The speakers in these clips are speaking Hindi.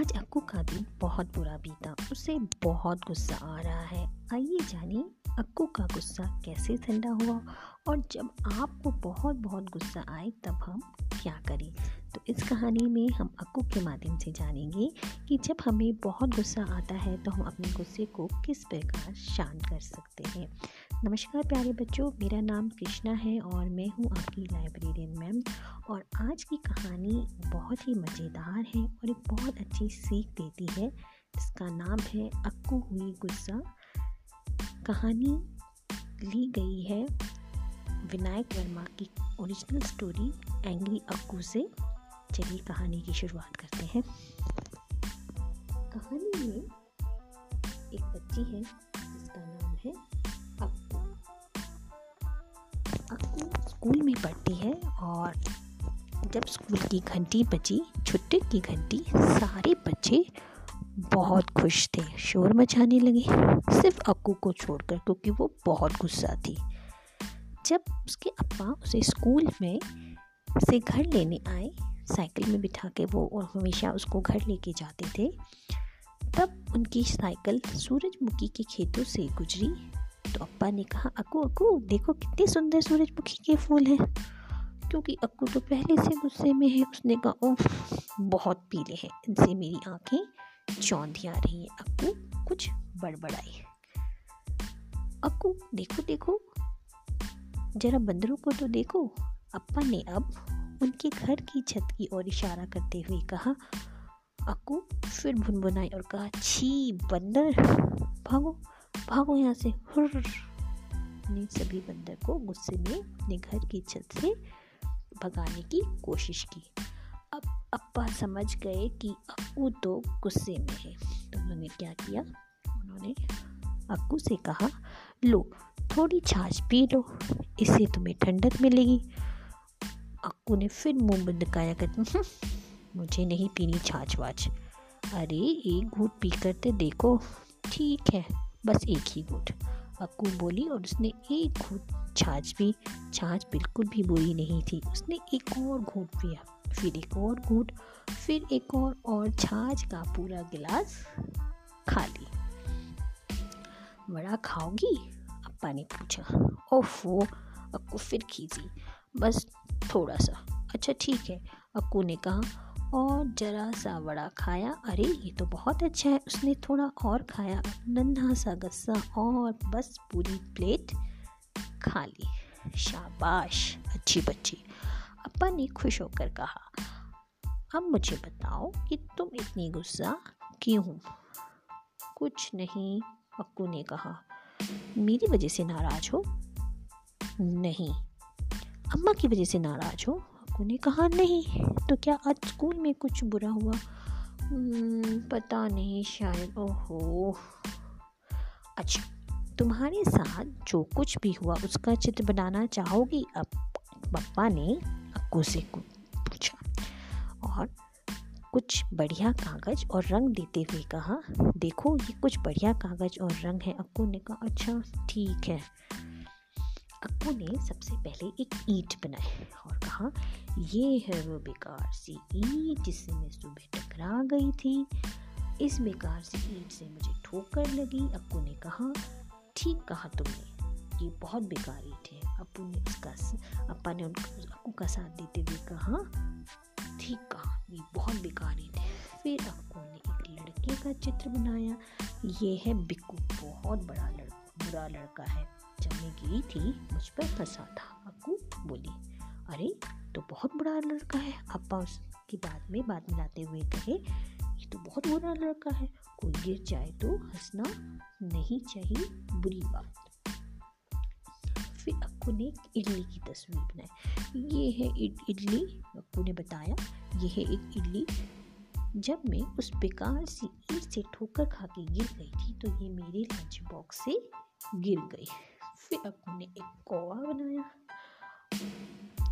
आज अक्कू का दिन बहुत बुरा बीता, उसे बहुत गुस्सा आ रहा है। आइए जानिए अक्कू का गुस्सा कैसे ठंडा हुआ और जब आपको बहुत बहुत गुस्सा आए तब हम क्या करें? तो इस कहानी में हम अक्कू के माध्यम से जानेंगे कि जब हमें बहुत गुस्सा आता है तो हम अपने गुस्से को किस प्रकार शांत कर सकते हैं। नमस्कार प्यारे बच्चों, मेरा नाम कृष्णा है और मैं हूँ आपकी लाइब्रेरियन मैम और आज की कहानी बहुत ही मज़ेदार है और एक बहुत अच्छी सीख देती है। इसका नाम है अक्कू हुई गुस्सा। कहानी ली गई है विनायक वर्मा की ओरिजिनल स्टोरी एंग्री अक्कू से। चलिए कहानी की शुरुआत करते हैं। कहानी में एक बच्ची है, जिसका नाम है अक्कू। अक्कू स्कूल में पढ़ती है और जब स्कूल की घंटी बजी, छुट्टी की घंटी, सारे बच्चे बहुत खुश थे, शोर मचाने लगे। सिर्फ़ अक्कू को छोड़कर, क्योंकि वो बहुत गुस्सा थी। जब उसके अप्पा उसे स्कूल में से घर लेने आए, साइकिल में बिठा के वो और हमेशा उसको घर लेके जाते थे, तब उनकी साइकिल सूरजमुखी के खेतों से गुजरी। तो अप्पा ने कहा, अक्कू अक्कू, देखो कितने सुंदर सूरजमुखी के फूल हैं। क्योंकि अक्कू तो पहले से गुस्से में है, उसने कहा, ओह, बहुत पीले हैं, इनसे मेरी आँखें चौंधी आ रही, अक्कू कुछ बड़बड़ाई। अक्कू, देखो देखो, जरा बंदरों को तो देखो। अप्पा ने अब उनके घर की छत की ओर इशारा करते हुए कहा, अक्कू, फिर भुनभुनाई और कहा, छी, बंदर, भागो भागो यहाँ से। हुर ने सभी बंदर को गुस्से में अपने घर की छत से भगाने की कोशिश की। अप्पा समझ गए कि अक्कू तो गुस्से में है। तो उन्होंने क्या किया? उन्होंने अक्कू से कहा लो थोड़ी छाछ पी लो इससे तुम्हें ठंडक मिलेगी। अक्कू ने फिर मुँह बंद काया कर हम्म, मुझे नहीं पीनी छाछ वाछ। अरे एक घूट पी कर तो देखो। ठीक है बस एक ही घूट। अक्कू बोली और उसने एक घूट छाछ भी, छाछ बिल्कुल भी बुरी नहीं थी। उसने एक और घूट पिया, फिर एक और घूट, फिर एक और और छाछ का पूरा गिलास खा ली। बड़ा खाओगी? अप्पा ने पूछा। ओफो, अक्कू फिर खींची, बस थोड़ा सा। अच्छा ठीक है, अक्कू ने कहा, और जरा सा बड़ा खाया। अरे, ये तो बहुत अच्छा है। उसने थोड़ा और खाया। नन्हा सा गस्सा और बस पूरी प्लेट खा ली। शाबाश अच्छी बच्ची। अप्पा ने खुश होकर कहा अब मुझे बताओ कि तुम इतनी गुस्सा क्यों कुछ नहीं अक्कू ने कहा। मेरी वजह से नाराज़ हो? नहीं। अम्मा की वजह से नाराज़ हो? अक्कू ने कहा नहीं तो क्या आज स्कूल में कुछ बुरा हुआ? हम्म, पता नहीं शायद ओहो। अच्छा तुम्हारे साथ जो कुछ भी हुआ, उसका चित्र बनाना चाहोगी? अब पप्पा ने अक्कू से पूछा। और कुछ बढ़िया कागज़ और रंग देते हुए कहा, देखो, ये कुछ बढ़िया कागज़ और रंग है। अक्कू ने कहा अच्छा ठीक है। अक्कू ने सबसे पहले एक ईट बनाई और कहा, ये है वो बेकार सी ईट जिससे मैं सुबह टकरा गई थी। इस बेकार सी ईंट से मुझे ठोकर लगी। अक्कू ने कहा ठीक कहा तुमने। ये बहुत बेकार है अप्पू ने उसका अप्पा ने उनको अक्कू का साथ देते हुए कहा, ठीक कहा, ये बहुत बेकार है फिर अक्कू ने एक लड़के का चित्र बनाया। ये है बिक्कू, बहुत बड़ा लड़का बुरा लड़का है। जब मैं गिरी थी, मुझ पर फंसा था। अक्कू बोली, अरे तो बहुत बुरा लड़का है। अप्पा उसकी बात में बात मिलाते हुए कहे तो बहुत बुरा लड़का है। कोई गिर जाए तो हंसना नहीं चाहिए, बुरी बात। फिर अक्कू ने एक इडली की तस्वीर बनाई। ये है इडली, अक्कू ने बताया, ये है एक इडली। जब मैं उस बेकार सी ईट से ठोकर खा के गिर गई थी तो ये मेरे लंच बॉक्स से गिर गई। फिर अक्कू ने एक कौवा बनाया।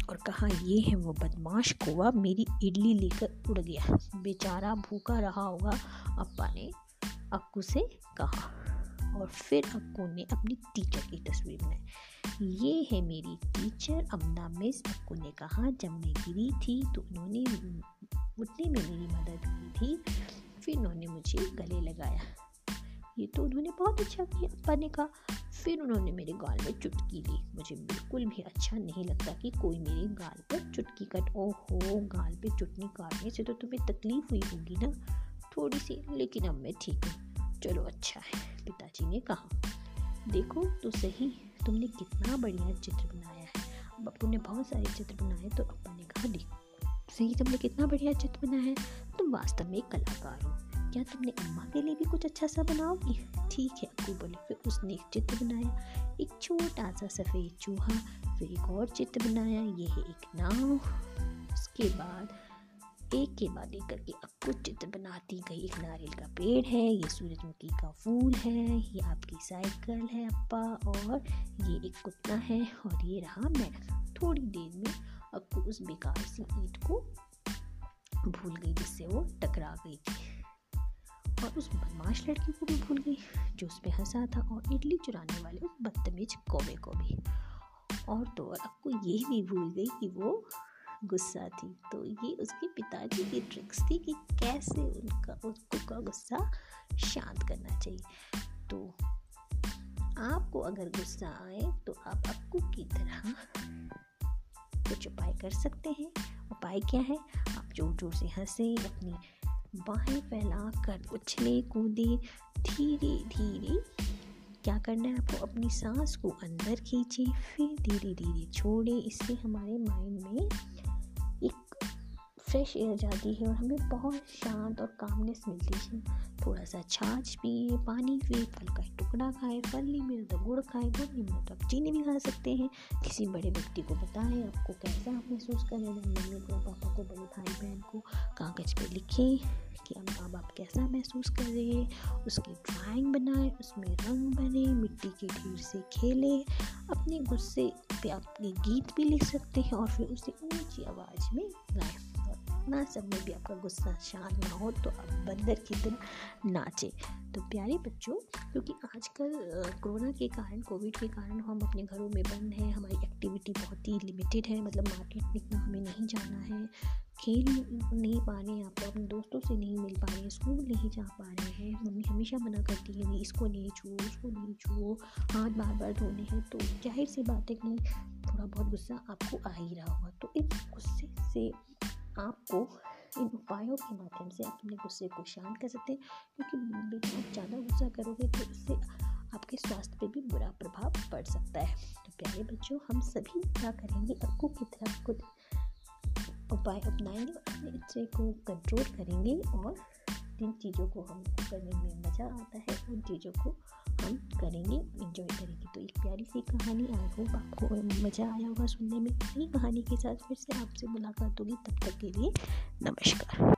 और कहा, ये है वो बदमाश कौवा मेरी इडली लेकर उड़ गया। बेचारा भूखा रहा होगा, अप्पा ने अक्कू से कहा। और फिर अक्कू ने अपनी टीचर की तस्वीर बनाई। ये है मेरी टीचर अमना मिस। अक्कू ने कहा, जब मैं गिरी थी तो उन्होंने उठने में मेरी मदद की थी, फिर उन्होंने मुझे गले लगाया। ये तो उन्होंने बहुत अच्छा किया। अप्पा ने कहा, फिर उन्होंने मेरे गाल में चुटकी ली। मुझे बिल्कुल भी अच्छा नहीं लगता कि कोई मेरे गाल पर चुटकी कट ओ हो गाल पे चुटनी काटने से तो तुम्हें तकलीफ़ हुई होगी ना? थोड़ी सी, लेकिन अब मैं ठीक हूँ। चलो अच्छा है, पिताजी ने कहा। देखो तो सही तुमने कितना बढ़िया चित्र बनाया है। बप्पू ने बहुत सारे चित्र बनाए तो अप्पा ने कहा, देखो, सही, तुमने कितना बढ़िया चित्र बनाया है। तुम वास्तव में एक कलाकार हो। क्या तुमने अम्मा के लिए भी कुछ अच्छा सा बनाओगी ठीक है अक्कू बोले, फिर उसने एक चित्र बनाया, एक छोटा सा सफ़ेद चूहा, फिर एक और चित्र बनाया ये है एक नाव। उसके बाद, एक के बाद एक करके अक्कू चित्र बनाती गई, एक नारियल का पेड़ है ये सूरजमुखी का फूल है ये आपकी साइकिल है, अप्पा, और ये एक कुत्ता है, और ये रहा मैं। थोड़ी देर में अक्कू उस बेकार सी ईट को भूल गई, जिससे वो टकरा गई थी। और उस बदमाश लड़की को भी भूल गई, जो उस पर हंसा था और इडली चुराने वाले उस बदतमीज कौवे को भी। और तो और आपको ये भी भूल गई कि वो गुस्सा थी। तो ये उसके पिताजी की ट्रिक्स थी कि कैसे उनका, उसको का गुस्सा शांत करना चाहिए। तो आपको अगर गुस्सा आए तो आप अक्कू की तरह कुछ उपाय कर सकते हैं। उपाय क्या है? आप ज़ोर ज़ोर से हंसे, अपनी बाहें फैलाकर, उछले कूदे, धीरे धीरे। क्या करना है? आपको अपनी सांस को अंदर खींचे, फिर धीरे धीरे छोड़े। इससे हमारे माइंड में फ्रेश एयर जाती है और हमें बहुत शांत और कामनेस मिलती है। थोड़ा सा छाछ पिए, पानी पिए, फल का टुकड़ा खाए, फल मिले तो गुड़ खाए गुड़ नहीं तो आप चीनी भी खा सकते हैं। किसी बड़े व्यक्ति को बताएँ, आपको कैसा आप महसूस करें मम्मी को, पापा को, बड़े भाई बहन को कागज़ पे लिखें कि हम माँ बाप कैसा महसूस कर रहे हैं? उसकी ड्राइंग बनाएँ, उसमें रंग बने, मिट्टी के ढेर से खेलें, अपने गुस्से पे अपने गीत भी लिख सकते हैं और फिर उसे ऊँची आवाज़ में गाएँ। कितना समय भी आपका गुस्सा शांत ना हो तो आप बंदर की तरह नाचे। तो प्यारे बच्चों, क्योंकि आजकल कोरोना के कारण, कोविड के कारण हम अपने घरों में बंद हैं, हमारी एक्टिविटी बहुत ही लिमिटेड है मतलब मार्केट निकलना हमें नहीं जाना है, खेल नहीं पा रहे हैं आप अपने दोस्तों से नहीं मिल पा रहे हैं स्कूल नहीं जा पा रहे हैं, मम्मी हमेशा मना करती है, नहीं, इसको नहीं छुओ, उसको नहीं छुओ, हाथ बार बार धोने हैं तो ज़ाहिर सी बात है कि थोड़ा बहुत गुस्सा आपको आ ही रहा होगा। तो इस गुस्से से आपको इन उपायों के माध्यम से अपने गुस्से को शांत कर सकते हैं, क्योंकि आप ज़्यादा गुस्सा करोगे तो इससे आपके स्वास्थ्य पे भी बुरा प्रभाव पड़ सकता है। तो प्यारे बच्चों, हम सभी क्या करेंगे? अक्कू की तरफ़ खुद उपाय अपनाएँगे, अपने बच्चे को कंट्रोल करेंगे और जिन चीज़ों को हम करने में मज़ा आता है, उन चीज़ों को हम करेंगे इंजॉय करेंगे। तो एक प्यारी सी कहानी आई होप आपको मज़ा आया होगा सुनने में। नई कहानी के साथ फिर से आपसे मुलाकात होगी। तब तक के लिए नमस्कार।